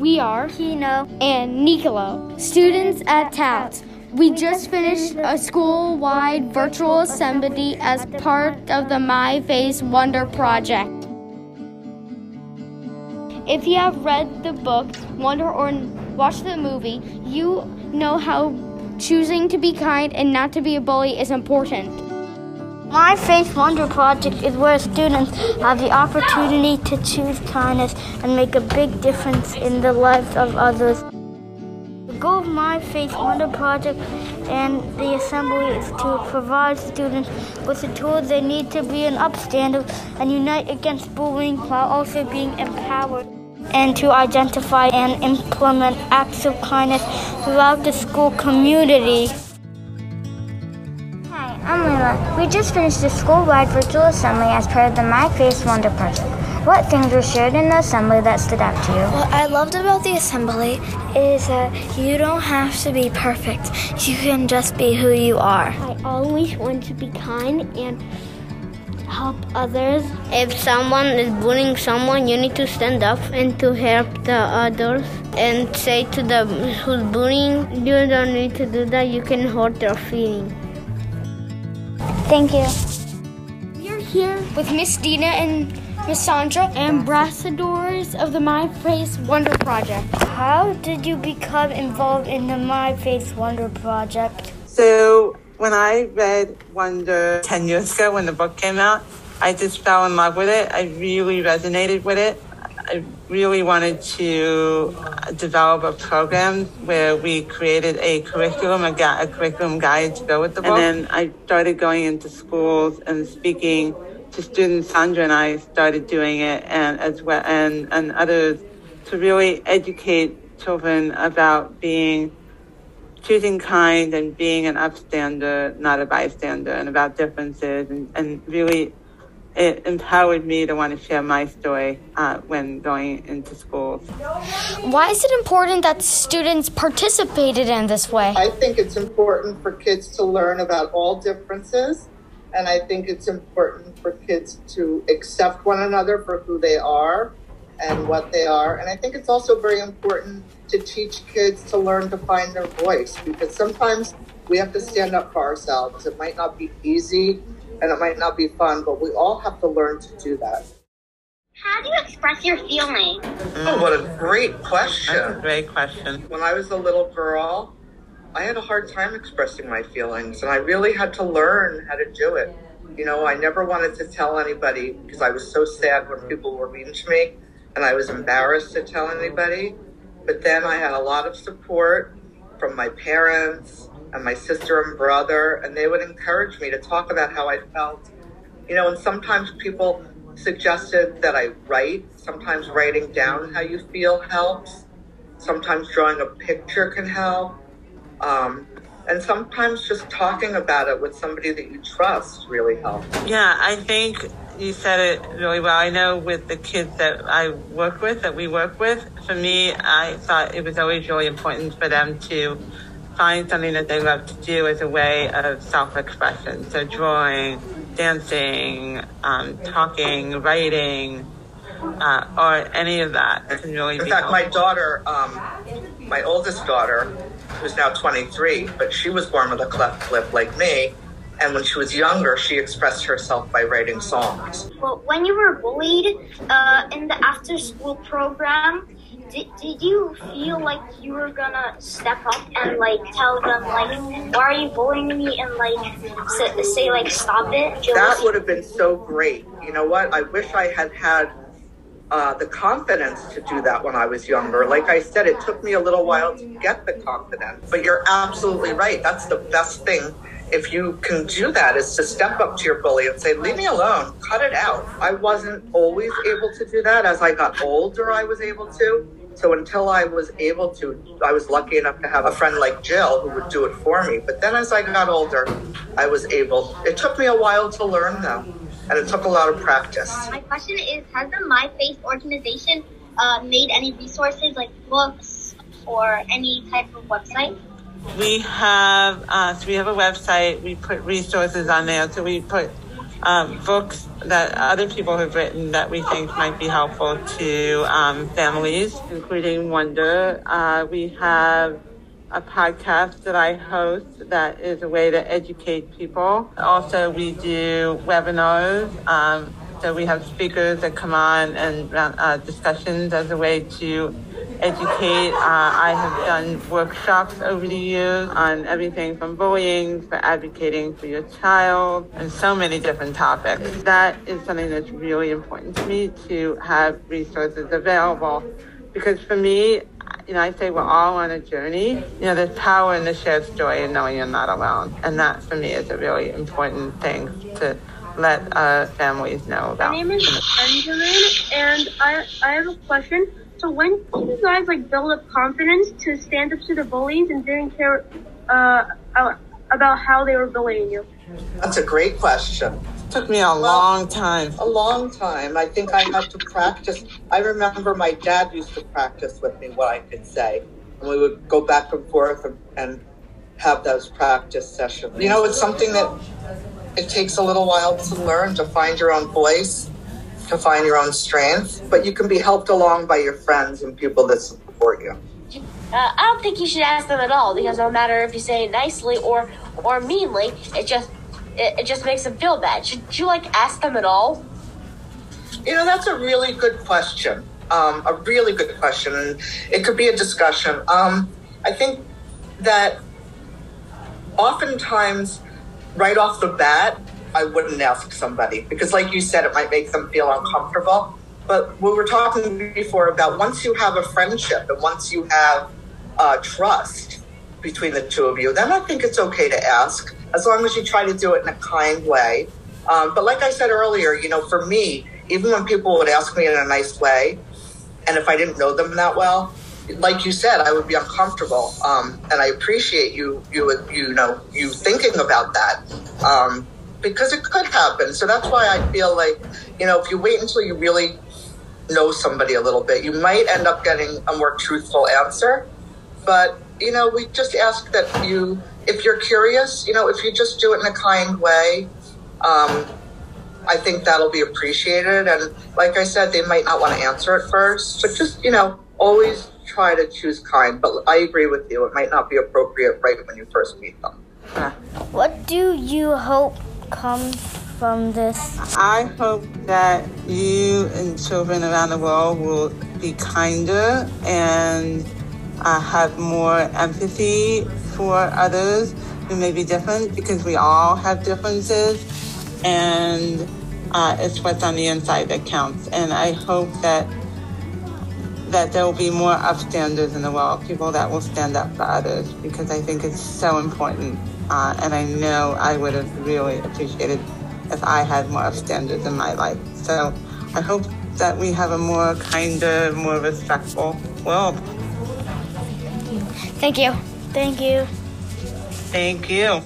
We are Kino and Nicolo, students at Towns. We just finished a school wide virtual assembly as part of the MyFace Wonder project. If you have read the book Wonder or watched the movie, you know how choosing to be kind and not to be a bully is important. MyFace Wonder Project is where students have the opportunity to choose kindness and make a big difference in the lives of others. The goal of MyFace Wonder Project and the assembly is to provide students with the tools they need to be an upstander and unite against bullying while also being empowered and to identify and implement acts of kindness throughout the school community. Hi, I'm We just finished the school-wide virtual assembly as part of the MyFace Wonder project. What things were shared in the assembly that stood out to you? What I loved about the assembly is that you don't have to be perfect. You can just be who you are. I always want to be kind and help others. If someone is bullying someone, you need to stand up and to help the others and say to the who's bullying, you don't need to do that. You can hurt their feeling. Thank you. We're here with Miss Dina and Miss Sondra, ambassadors of the My Face Wonder Project. How did you become involved in the MyFace Wonder Project? So, when I read Wonder 10 years ago when the book came out, I just fell in love with it. I really resonated with it. I really wanted to uh, develop a program where we created a curriculum, a, gu- a curriculum guide to go with the book. And then I started going into schools and speaking to students. Sondra and I started doing it, and as well, and and others to really educate children about being choosing kind and being an upstander, not a bystander, and about differences, and, and really it empowered me to want to share my story uh, when going into schools. Why is it important that students participated in this way? I think it's important for kids to learn about all differences, and I think it's important for kids to accept one another for who they are and what they are. And I think it's also very important to teach kids to learn to find their voice because sometimes we have to stand up for ourselves. It might not be easy and it might not be fun, but we all have to learn to do that. How do you express your feelings? Oh, what a great That's a question. great question. When I was a little girl, I had a hard time expressing my feelings, and I really had to learn how to do it. You know, I never wanted to tell anybody because I was so sad when people were mean to me, and I was embarrassed to tell anybody. But then I had a lot of support from my parents and my sister and brother, and they would encourage me to talk about how I felt. You know, and sometimes people suggested that I write. Sometimes writing down how you feel helps. Sometimes drawing a picture can help. Um, and sometimes just talking about it with somebody that you trust really helps. Yeah, I think you said it really well. I know with the kids that I work with, that we work with, for me, I thought it was always really important for them to find something that they love to do as a way of self-expression. So drawing, dancing, um, talking, writing, uh, or any of that can really In fact, my daughter, um, my oldest daughter, who's now 23, but she was born with a cleft lip like me. And when she was younger, she expressed herself by writing songs. Well, when you were bullied uh, in the after-school program, did, did you feel like you were gonna step up and like tell them like, why are you bullying me, and like say, say like stop it? That would have been so great. You know what? I wish I had had uh, the confidence to do that when I was younger. Like I said, it took me a little while to get the confidence. But you're absolutely right. That's the best thing. If you can do that, is to step up to your bully and say, "Leave me alone. Cut it out." I wasn't always able to do that. As I got older, I was able to. So until I was able to, I was lucky enough to have a friend like Jill who would do it for me. But then as I got older, I was able. It took me a while to learn though, and it took a lot of practice. My question is, has the MyFace organization uh, made any resources like books or any type of website? We have uh, so we have a website. We put resources on there. So we put um, books that other people have written that we think might be helpful to um, families, including Wonder. Uh, we have a podcast that I host that is a way to educate people. Also, we do webinars. Um, so we have speakers that come on and uh, discussions as a way to educate. Uh, I have done workshops over the years on everything from bullying for advocating for your child and so many different topics. That is something that's really important to me to have resources available because for me, you know, I say we're all on a journey. You know, there's power in the shared story and knowing you're not alone. And that for me is a really important thing to let uh, families know about. My name is Benjamin, and I, I have a question. So when did you guys like build up confidence to stand up to the bullies and didn't care uh, about how they were bullying you? That's a great question. It Took me a well, long time. A long time. I think I had to practice. I remember my dad used to practice with me what I could say. And we would go back and forth and, and have those practice sessions. You know, it's something that it takes a little while to learn to find your own voice, to find your own strength, but you can be helped along by your friends and people that support you. Uh, I don't think you should ask them at all because no matter if you say it nicely or or meanly, it just it, it just makes them feel bad. Should you like ask them at all? You know, that's a really good question. Um, a really good question, and it could be a discussion. Um, I think that oftentimes, right off the bat, I wouldn't ask somebody because, like you said, it might make them feel uncomfortable. But we were talking before about once you have a friendship and once you have uh, trust between the two of you, then I think it's okay to ask as long as you try to do it in a kind way. Um, but like I said earlier, you know, for me, even when people would ask me in a nice way, and if I didn't know them that well, like you said, I would be uncomfortable. Um, and I appreciate you, you, you know, you thinking about that. Um, because it could happen. So that's why I feel like, you know, if you wait until you really know somebody a little bit, you might end up getting a more truthful answer. But, you know, we just ask that you if you're curious, you know, if you just do it in a kind way, um, I think that'll be appreciated. And like I said, they might not want to answer at first, but just, you know, always try to choose kind. But I agree with you, it might not be appropriate right when you first meet them. What do you hope comes from this? I hope that you and children around the world will be kinder and uh, have more empathy for others who may be different because we all have differences and uh, it's what's on the inside that counts. And I hope that that there will be more upstanders in the world, people that will stand up for others because I think it's so important. Uh, and I know I would have really appreciated if I had more upstanders in my life. So I hope that we have a more kinder, more respectful world. Thank you. Thank you. Thank you.